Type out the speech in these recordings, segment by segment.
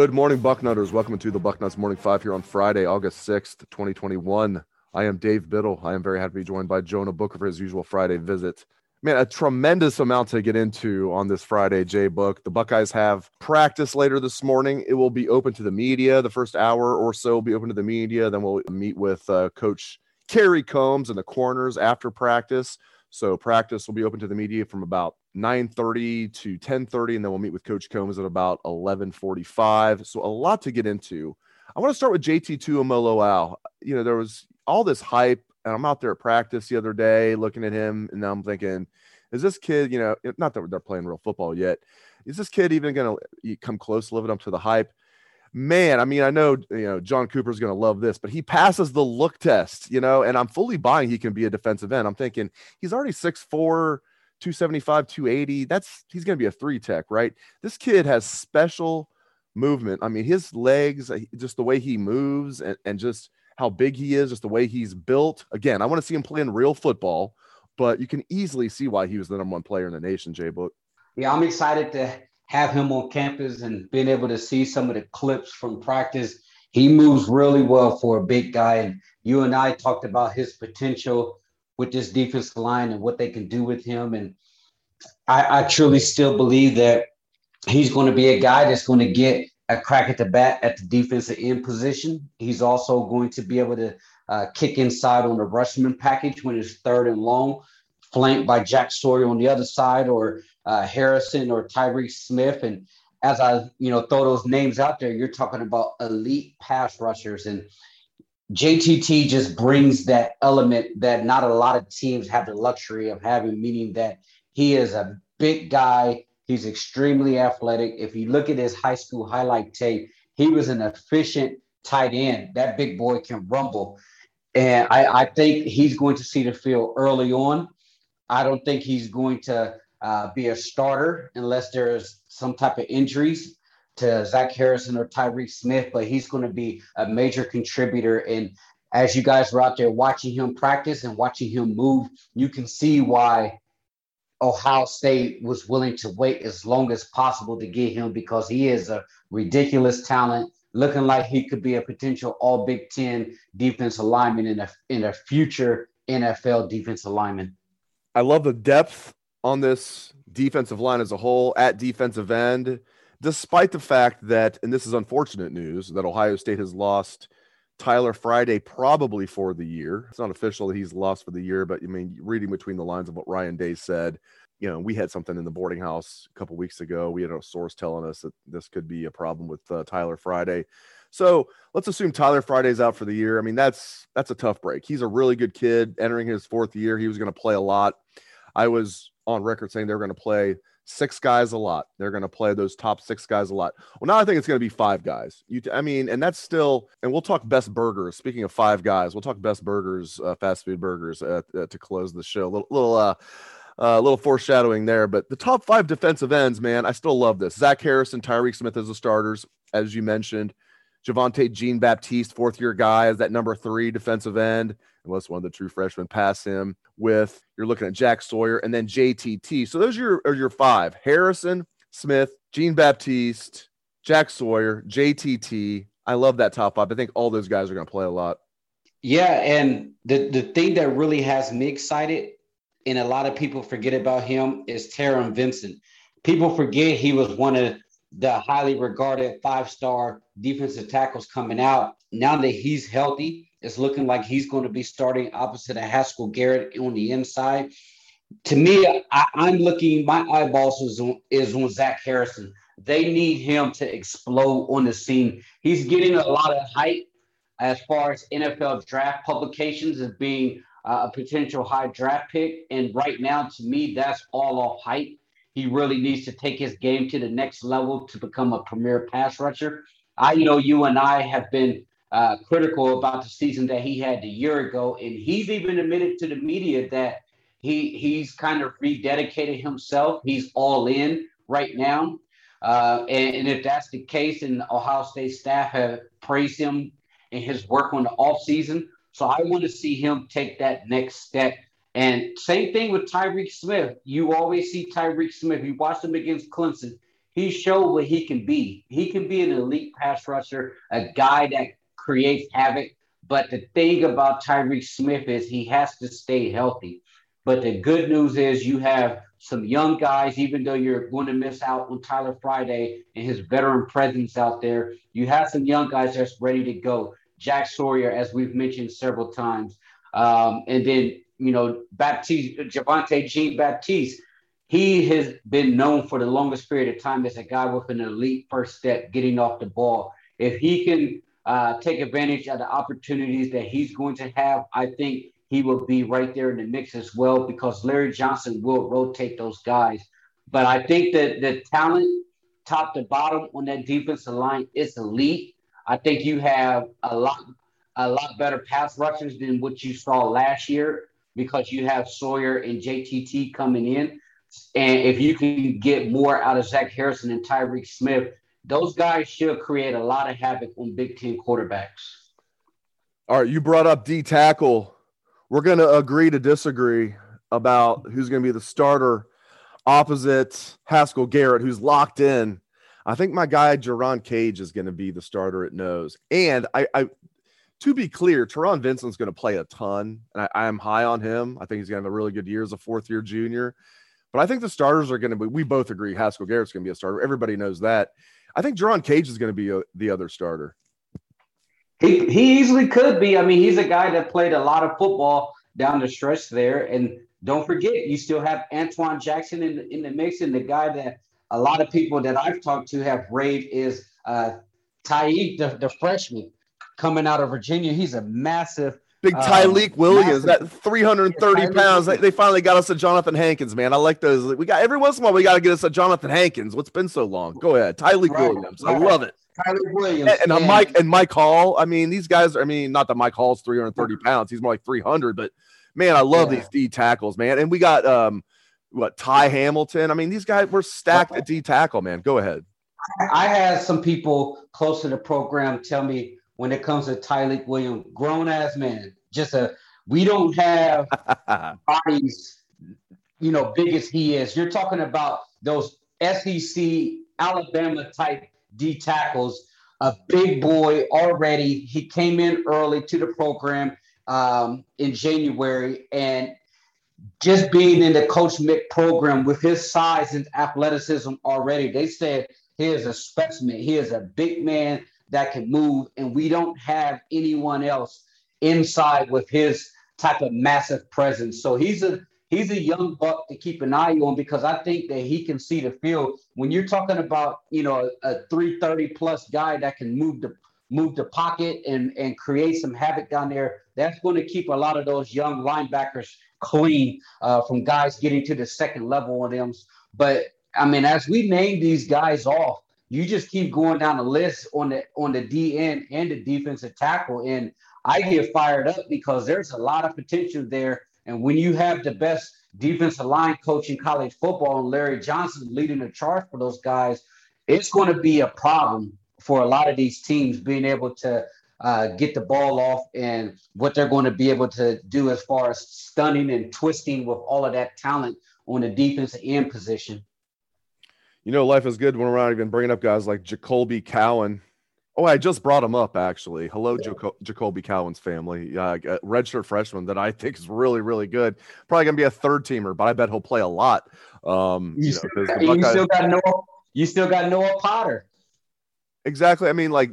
Good morning, Bucknutters. Welcome to the Bucknuts Morning Five here on Friday, August 6th, 2021. I am Dave Biddle. I am very happy to be joined by Jonah Booker for his usual Friday visit. Man, a tremendous amount to get into on this Friday, J Book. The Buckeyes have practice later this morning. It will be open to the media. The first hour or so will be open to the media. Then we'll meet with uh, Coach Kerry Coombs and the corners after practice. So practice will be open to the media from about 9:30 to 10:30 and then we'll meet with coach Coombs at about 11:45. So a lot to get into. I want to start with JT Tuimoloau. You know, there was all this hype and I'm out there at practice the other day looking at him and now I'm thinking is this kid, you know, not that they're playing real football yet. Is this kid even going to come close living up to the hype? man, I mean, I know you know John Cooper's going to love this, but he passes the look test, you know, and I'm fully buying he can be a defensive end. I'm thinking he's already 6'4, 275, 280. That's he's going to be a three tech, right? This kid has special movement. I mean, his legs, uh, just the way he moves and, and just how big he is, just the way he's built. Again, I want to see him playing real football, but you can easily see why he was the number one player in the nation, Jay Book. Yeah, I'm excited to have him on campus and being able to see some of the clips from practice. He moves really well for a big guy. And you and I talked about his potential with this defensive line and what they can do with him. And I, I truly still believe that he's going to be a guy that's going to get a crack at the bat at the defensive end position. He's also going to be able to uh, kick inside on the rushman package when it's third and long, flanked by Jack Sawyer on the other side, or uh, Harrison or Tyreke Smith. And as I, you know, throw those names out there, you're talking about elite pass rushers. And JTT just brings that element that not a lot of teams have the luxury of having, meaning that he is a big guy. He's extremely athletic. If you look at his high school highlight tape, he was an efficient tight end. That big boy can rumble. And I, I think he's going to see the field early on. I don't think he's going to uh, be a starter unless there's some type of injuries to Zach Harrison or Tyreke Smith, but he's going to be a major contributor. And as you guys were out there watching him practice and watching him move, you can see why Ohio State was willing to wait as long as possible to get him because he is a ridiculous talent, looking like he could be a potential All Big Ten defense alignment in a in a future NFL defense alignment. I love the depth on this defensive line as a whole at defensive end, despite the fact that, and this is unfortunate news, that Ohio State has lost Tyler Friday probably for the year. It's not official that he's lost for the year, but I mean, reading between the lines of what Ryan Day said, you know, we had something in the boarding house a couple weeks ago. We had a source telling us that this could be a problem with uh, Tyler Friday. So let's assume Tyler Friday's out for the year. I mean, that's that's a tough break. He's a really good kid entering his fourth year. He was going to play a lot. I was on record saying they're going to play six guys a lot. They're going to play those top six guys a lot. Well, now I think it's going to be five guys. You, I mean, and that's still, and we'll talk best burgers. Speaking of five guys, we'll talk best burgers, uh, fast food burgers uh, uh, to close the show. A little, little, uh, a uh, little foreshadowing there, but the top five defensive ends, man, I still love this. Zach Harrison, Tyreke Smith as the starters, as you mentioned. Javontae Jean Baptiste, fourth year guy, as that number three defensive end, unless one of the true freshmen pass him. With you're looking at Jack Sawyer and then JTT. So those are your, are your five Harrison, Smith, Jean Baptiste, Jack Sawyer, JTT. I love that top five. I think all those guys are going to play a lot. Yeah. And the, the thing that really has me excited, and a lot of people forget about him, is Taron Vincent. People forget he was one of the highly regarded five star defensive tackles coming out. Now that he's healthy, it's looking like he's going to be starting opposite of Haskell Garrett on the inside. To me, I, am looking, my eyeballs is on, is on Zach Harrison. They need him to explode on the scene. He's getting a lot of hype as far as NFL draft publications as being uh, a potential high draft pick. And right now, to me, that's all off hype. He really needs to take his game to the next level to become a premier pass rusher. I know you and I have been uh, critical about the season that he had a year ago, and he's even admitted to the media that he he's kind of rededicated himself. He's all in right now, uh, and, and, if that's the case, and Ohio State staff have praised him in his work on the off season, so I want to see him take that next step and same thing with Tyreke Smith. You always see Tyreke Smith. You watch him against Clemson. He showed what he can be. He can be an elite pass rusher, a guy that creates havoc. But the thing about Tyreke Smith is he has to stay healthy. But the good news is you have some young guys, even though you're going to miss out on Tyler Friday and his veteran presence out there, you have some young guys that's ready to go. Jack Sawyer, as we've mentioned several times. Um, and then you know, Baptiste, Javontae Jean Baptiste, he has been known for the longest period of time as a guy with an elite first step getting off the ball. If he can uh, take advantage of the opportunities that he's going to have, I think he will be right there in the mix as well because Larry Johnson will rotate those guys. But I think that the talent, top to bottom on that defensive line, is elite. I think you have a lot, a lot better pass rushers than what you saw last year because you have Sawyer and JTT coming in. And if you can get more out of Zach Harrison and Tyreke Smith, those guys should create a lot of havoc on Big Ten quarterbacks. All right, you brought up D tackle. We're going to agree to disagree about who's going to be the starter opposite Haskell Garrett, who's locked in. I think my guy Jerron Cage is going to be the starter at nose. And I, I to be clear, Taron Vincent's going to play a ton, and I, am high on him. I think he's going to have a really good year as a fourth year junior. But I think the starters are going to be, we both agree Haskell Garrett's going to be a starter. Everybody knows that. I think Jerron Cage is going to be a, the other starter. He, he easily could be. I mean, he's a guy that played a lot of football down the stretch there. And don't forget, you still have Antwuan Jackson in, in the mix. And the guy that a lot of people that I've talked to have raved is uh, the, the freshman coming out of Virginia. He's a massive. Big Tyleik um, Williams, that 330 yeah, pounds. They, they, finally got us a Johnathan Hankins, man. I like those. We got every once in a while we got to get us a Johnathan Hankins. What's been so long? Go ahead, Tyleik right, Williams. Right. I love it. Tyleik Williams and, and, Mike and Mike Hall. I mean, these guys. I mean, not that Mike Hall's 330 pounds. He's more like 300. But man, I love yeah. these D tackles, man. And we got um, what Ty Hamilton. I mean, these guys were stacked at D tackle, man. Go ahead. I had some people close to the program tell me when it comes to Tyleik Williams, grown ass man. Just a we don't have bodies, you know, big as he is. You're talking about those SEC Alabama type D tackles, a big boy already. He came in early to the program um, in January and just being in the Coach Mick program with his size and athleticism already, they said he is a specimen. He is a big man that can move, and we don't have anyone else inside with his type of massive presence. So he's a he's a young buck to keep an eye on because I think that he can see the field. When you're talking about you know a, a 330 plus guy that can move the move the pocket and and create some havoc down there, that's going to keep a lot of those young linebackers clean uh, from guys getting to the second level on them. But I mean, as we name these guys off, you just keep going down the list on the on the DN and the defensive tackle. And I get fired up because there's a lot of potential there. And when you have the best defensive line coach in college football and Larry Johnson leading the charge for those guys, it's going to be a problem for a lot of these teams being able to uh, get the ball off and what they're going to be able to do as far as stunning and twisting with all of that talent on the defensive end position. You know, life is good when we're not even bringing up guys like Jacoby Cowan. Oh, I just brought him up actually. Hello, yeah. Jaco- Jacolby Cowan's family, uh, redshirt freshman that I think is really, really good. Probably gonna be a third teamer, but I bet he'll play a lot. Um, you, you, know, you still got Noah. You still got Noah Potter. Exactly. I mean, like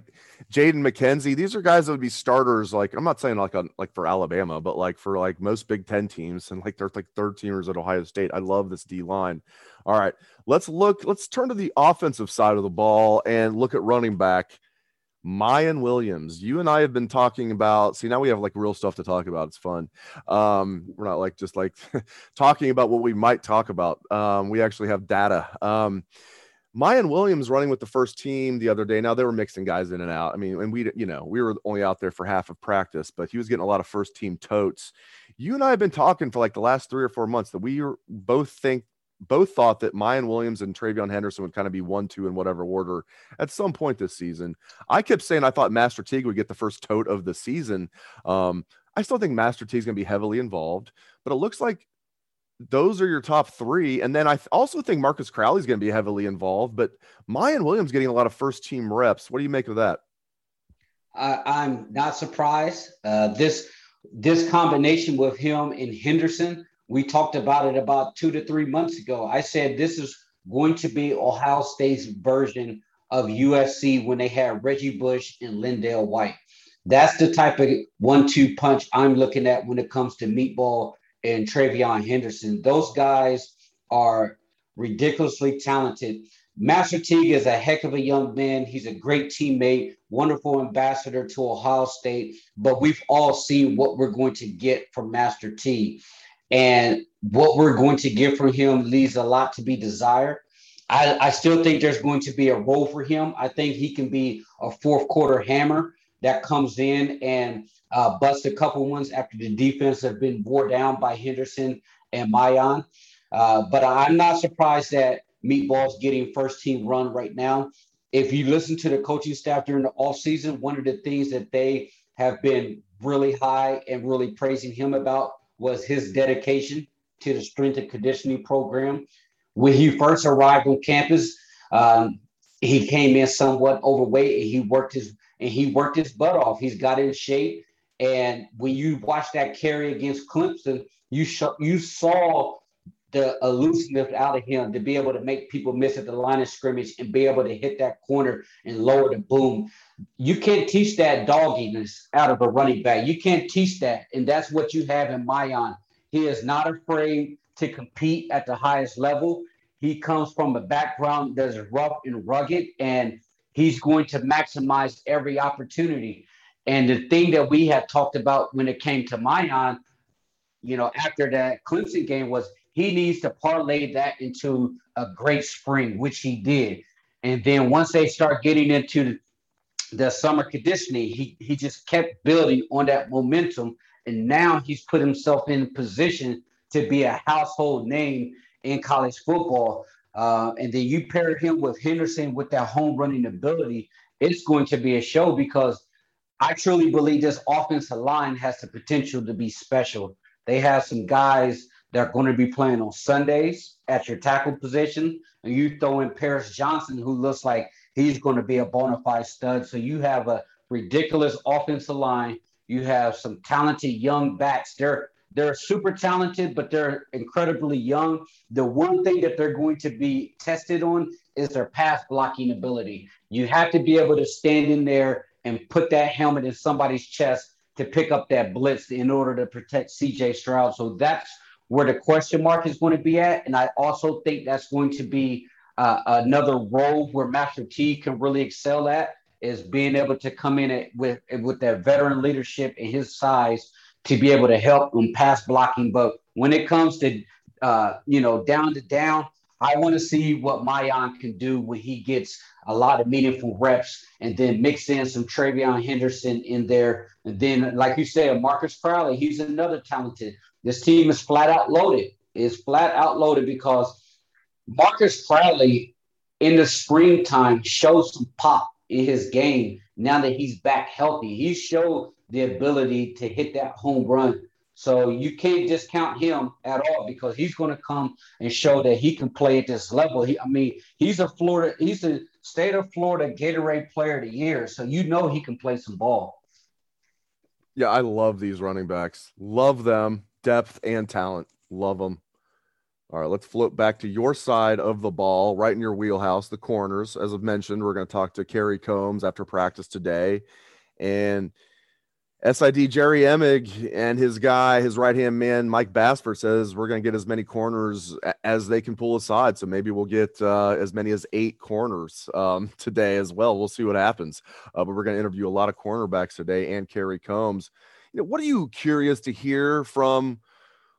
Jaden McKenzie, these are guys that would be starters. Like, I'm not saying like on like for Alabama, but like for like most Big Ten teams and like they're like third teamers at Ohio State. I love this D line. All right, let's look. Let's turn to the offensive side of the ball and look at running back. Miyan Williams, you and I have been talking about. See, now we have like real stuff to talk about. It's fun. Um, we're not like just like talking about what we might talk about. Um, we actually have data. Um, Miyan Williams running with the first team the other day. Now they were mixing guys in and out. I mean, and we, you know, we were only out there for half of practice, but he was getting a lot of first team totes. You and I have been talking for like the last three or four months that we both think, both thought that Miyan Williams and TreVeyon Henderson would kind of be one, two in whatever order at some point this season. I kept saying I thought Master Teague would get the first tote of the season. Um, I still think Master Teague's going to be heavily involved, but it looks like those are your top three. And then I also think Marcus Crowley is going to be heavily involved, but Miyan Williams getting a lot of first team reps. What do you make of that? I'm not surprised. Uh, this this combination with him and Henderson, we talked about it about two to three months ago. I said this is going to be Ohio State's version of USC when they had Reggie Bush and LenDale White. That's the type of one-two punch I'm looking at when it comes to meatball and TreVeyon Henderson. Those guys are ridiculously talented. Master Teague is a heck of a young man. He's a great teammate, wonderful ambassador to Ohio State. But we've all seen what we're going to get from Master T. And what we're going to get from him leaves a lot to be desired. I, I still think there's going to be a role for him. I think he can be a fourth quarter hammer that comes in and uh, bust a couple ones after the defense have been wore down by Henderson and Miyan. Uh, but I'm not surprised that Meatball's getting first team run right now. If you listen to the coaching staff during the offseason, one of the things that they have been really high and really praising him about was his dedication to the strength and conditioning program. When he first arrived on campus, um, he came in somewhat overweight and he worked his and he worked his butt off. He's got in shape. And when you watch that carry against Clemson, you sh- you saw the elusiveness out of him to be able to make people miss at the line of scrimmage and be able to hit that corner and lower the boom. You can't teach that dogginess out of a running back. You can't teach that. And that's what you have in Miyan. He is not afraid to compete at the highest level. He comes from a background that's rough and rugged, and he's going to maximize every opportunity. And the thing that we had talked about when it came to Miyan, you know, after that Clemson game was he needs to parlay that into a great spring, which he did. And then once they start getting into the summer conditioning, he, he just kept building on that momentum. And now he's put himself in position to be a household name in college football. Uh, and then you pair him with Henderson with that home running ability, it's going to be a show because I truly believe this offensive line has the potential to be special. They have some guys that are going to be playing on Sundays at your tackle position, and you throw in Paris Johnson, who looks like he's going to be a bona fide stud. So you have a ridiculous offensive line. You have some talented young backs. They're they're super talented, but they're incredibly young. The one thing that they're going to be tested on is their pass blocking ability. You have to be able to stand in there and put that helmet in somebody's chest to pick up that blitz in order to protect CJ Stroud. So that's where the question mark is going to be at. And I also think that's going to be uh, another role where Master T can really excel at is being able to come in at, with with that veteran leadership and his size to be able to help in pass blocking. But when it comes to uh, you know down to down, I want to see what Miyan can do when he gets a lot of meaningful reps and then mix in some TreVeyon Henderson in there. And then, like you said, Marcus Crowley, he's another talented. This team is flat out loaded. Is flat out loaded because Marcus Crowley in the springtime showed some pop in his game now that he's back healthy. He showed the ability to hit that home run. So you can't discount him at all because he's going to come and show that he can play at this level. He, I mean, he's a Florida, he's a state of Florida Gatorade Player of the Year, so you know he can play some ball. Yeah, I love these running backs. Love them, depth and talent. Love them. All right, let's flip back to your side of the ball, right in your wheelhouse, the corners. As I've mentioned, we're going to talk to Kerry Coombs after practice today. And SID Jerry Emig and his guy, his right hand man, Mike Bassford, says we're going to get as many corners as they can pull aside. So maybe we'll get uh, as many as eight corners um, today as well. We'll see what happens. Uh, but we're going to interview a lot of cornerbacks today and Kerry Coombs. You know, what are you curious to hear from?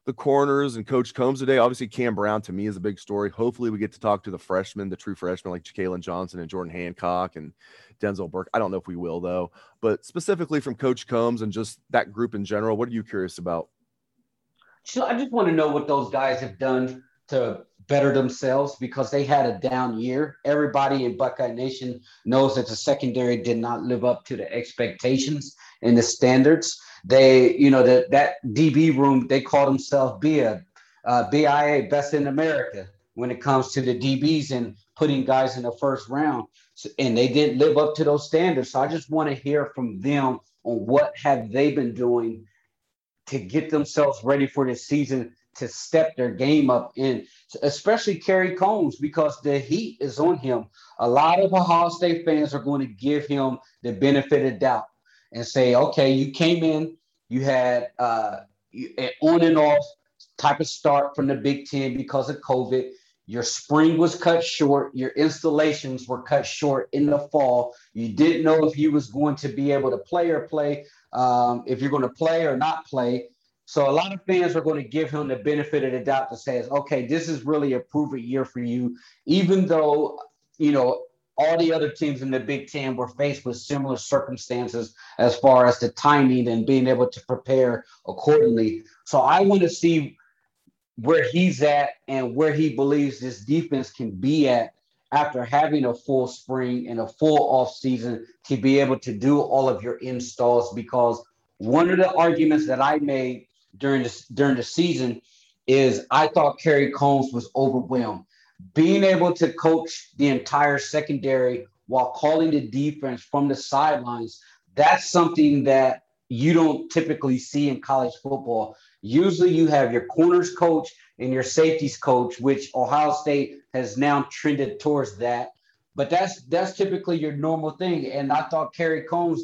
The corners and Coach Coombs today. Obviously, Cam Brown to me is a big story. Hopefully, we get to talk to the freshmen, the true freshmen like Jalen Johnson and Jordan Hancock and Denzel Burke. I don't know if we will though, but specifically from Coach Coombs and just that group in general, what are you curious about? So I just want to know what those guys have done to better themselves because they had a down year. Everybody in Buckeye Nation knows that the secondary did not live up to the expectations and the standards. They, you know, that that DB room, they call themselves BIA, uh, BIA, best in America when it comes to the DBs and putting guys in the first round. So, and they didn't live up to those standards. So I just want to hear from them on what have they been doing to get themselves ready for this season to step their game up in, especially Kerry Coombs, because the heat is on him. A lot of Ohio State fans are going to give him the benefit of doubt and say, okay, you came in, you had uh, an on and off type of start from the Big Ten because of COVID. Your spring was cut short. Your installations were cut short in the fall. You didn't know if you was going to be able to play or play, um, if you're going to play or not play. So a lot of fans are going to give him the benefit of the doubt to say, okay, this is really a proven year for you, even though you know all the other teams in the Big Ten were faced with similar circumstances as far as the timing and being able to prepare accordingly. So I want to see where he's at and where he believes this defense can be at after having a full spring and a full off season to be able to do all of your installs because one of the arguments that I made during this during the season is I thought Kerry Coombs was overwhelmed being able to coach the entire secondary while calling the defense from the sidelines, that's something that you don't typically see in college football. Usually you have your corners coach and your safeties coach, which Ohio State has now trended towards that. But that's that's typically your normal thing. And I thought Kerry Coombs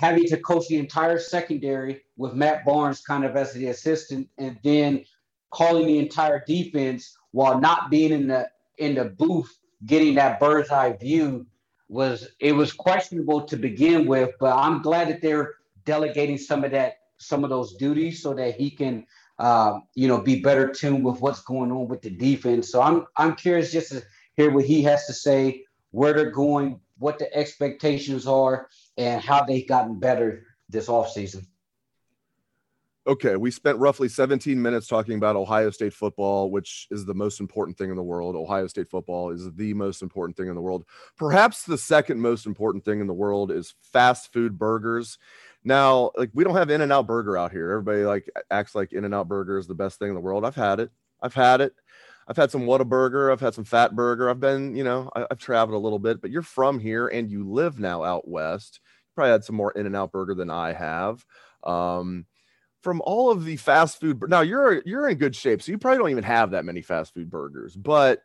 having to coach the entire secondary with Matt Barnes kind of as the assistant and then calling the entire defense while not being in the in the booth getting that bird's eye view was it was questionable to begin with but i'm glad that they're delegating some of that some of those duties so that he can um, you know be better tuned with what's going on with the defense. So i'm i'm curious just to hear what he has to say where they're going what the expectations are and how they've gotten better this offseason okay, we spent roughly 17 minutes talking about Ohio State football, which is the most important thing in the world. Ohio State football is the most important thing in the world. Perhaps the second most important thing in the world is fast food burgers. Now, like we don't have In and Out Burger out here. Everybody like acts like In and Out Burger is the best thing in the world. I've had it. I've had it. I've had some Whataburger. I've had some Fat Burger. I've been, you know, I, have traveled a little bit, but you're from here and you live now out west. Probably had some more In and Out Burger than I have. Um, from all of the fast food now you're you're in good shape so you probably don't even have that many fast food burgers but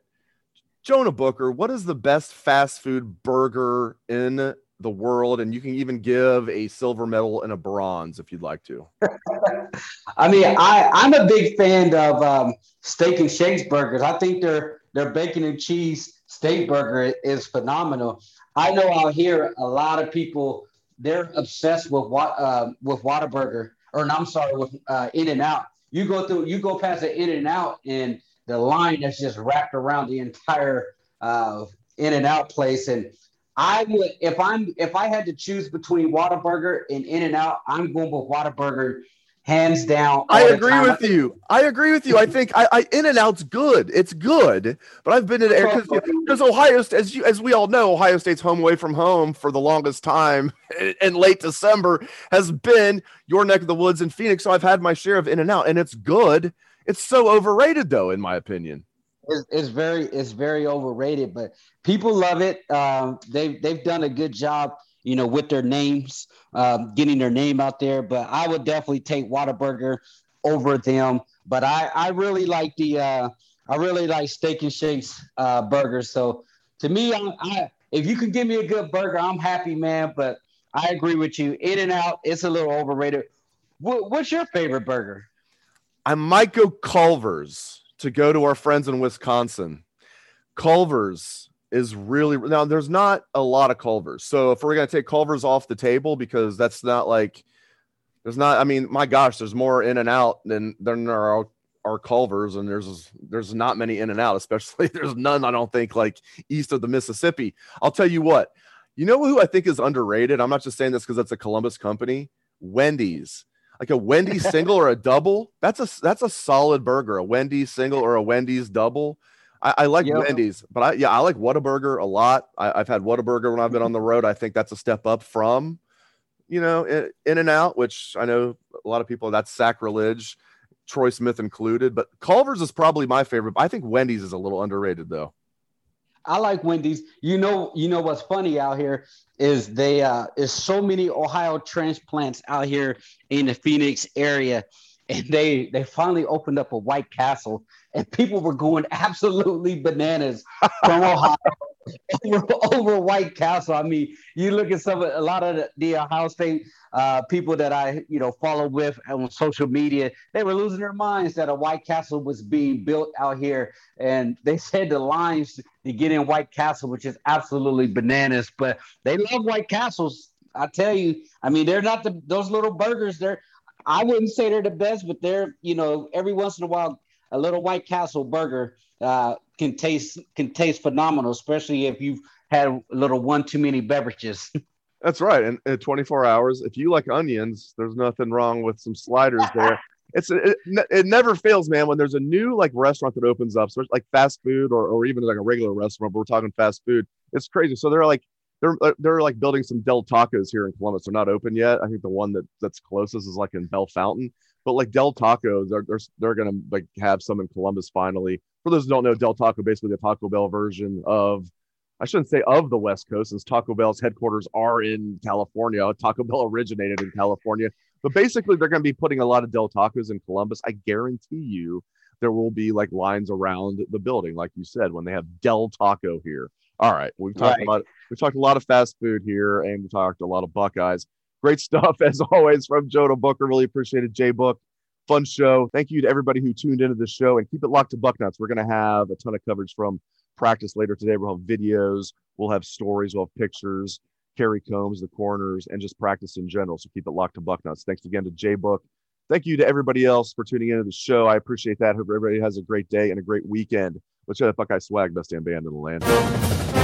jonah booker what is the best fast food burger in the world? And you can even give a silver medal and a bronze if you'd like to. I mean i i'm a big fan of um, steak and shakes burgers. I think their their bacon and cheese steak burger is phenomenal. I know out here a lot of people they're obsessed with what uh, with Whataburger or I'm sorry, with uh, In and Out. You go through, you go past the In and Out, and the line that's just wrapped around the entire uh, In and Out place. And I would, if I'm, if I had to choose between Whataburger and In and Out, I'm going with Whataburger hands down. I agree with you. I agree with you. I think I, I In and Out's good. It's good, but I've been in air because Ohio, as you as we all know, Ohio State's home away from home for the longest time, and late December has been your neck of the woods in Phoenix. So I've had my share of In and Out, and it's good. It's so overrated, though, in my opinion. It's, it's very it's very overrated, but people love it. Um, they've they've done a good job you know, with their names, um, getting their name out there. But I would definitely take Whataburger over them. But I, I really like the, uh, I really like Steak and Shakes uh, burgers. So to me, I, I, if you can give me a good burger, I'm happy, man. But I agree with you. In and Out, it's a little overrated. What, what's your favorite burger? I might go Culver's to go to our friends in Wisconsin. Culver's is really now there's not a lot of Culvers. So if we're gonna take Culvers off the table because that's not like there's not I mean, my gosh, there's more in and out than than there are are Culvers, and there's there's not many in and out, especially there's none, I don't think, like east of the Mississippi. I'll tell you what, you know who I think is underrated? I'm not just saying this because it's a Columbus company, Wendy's. Like a Wendy's single or a double, that's a that's a solid burger. A Wendy's single or a Wendy's double I, I like yep. Wendy's, but I yeah, I like Whataburger a lot. I, have had Whataburger when I've been on the road. I think that's a step up from, you know, in, in and out, which I know a lot of people that's sacrilege, Troy Smith included. But Culver's is probably my favorite. I think Wendy's is a little underrated though. I like Wendy's. You know, you know what's funny out here is they uh is so many Ohio transplants out here in the Phoenix area and they they finally opened up a White Castle, and people were going absolutely bananas from Ohio over, over White Castle. I mean, you look at some a lot of the, the Ohio State uh, people that I you know follow with on social media. They were losing their minds that a White Castle was being built out here, and they said the lines to get in White Castle, which is absolutely bananas. But they love White Castles. I tell you, I mean, they're not the those little burgers. They're I wouldn't say they're the best, but they're you know every once in a while a little White Castle burger uh, can taste can taste phenomenal, especially if you've had a little one too many beverages. That's right. And in 24 hours, if you like onions, there's nothing wrong with some sliders there. It's it, it never fails, man. When there's a new like restaurant that opens up, like fast food or, or even like a regular restaurant, but we're talking fast food. It's crazy. So they're like they're uh, they're like building some Del Tacos here in Columbus. They're not open yet. I think the one that that's closest is like in Bellefontaine. But like Del Tacos, they're they're, they're gonna like have some in Columbus finally. For those who don't know, Del Taco basically the Taco Bell version of I shouldn't say of the West Coast, since Taco Bell's headquarters are in California. Taco Bell originated in California, but basically they're going to be putting a lot of Del Tacos in Columbus. I guarantee you there will be like lines around the building, like you said, when they have Del Taco here. All right, we've talked right. about we talked a lot of fast food here, and we talked a lot of Buckeyes. Great stuff as always from Jonah Booker. Really appreciated Jay Book. Fun show. Thank you to everybody who tuned into the show, and keep it locked to Bucknuts. We're going to have a ton of coverage from practice later today. We'll have videos, we'll have stories, we'll have pictures. Kerry Coombs, the corners, and just practice in general. So keep it locked to Bucknuts. Thanks again to Jay Book. Thank you to everybody else for tuning into the show. I appreciate that. Hope everybody has a great day and a great weekend. Let's show that Buckeye swag, best damn band in the land.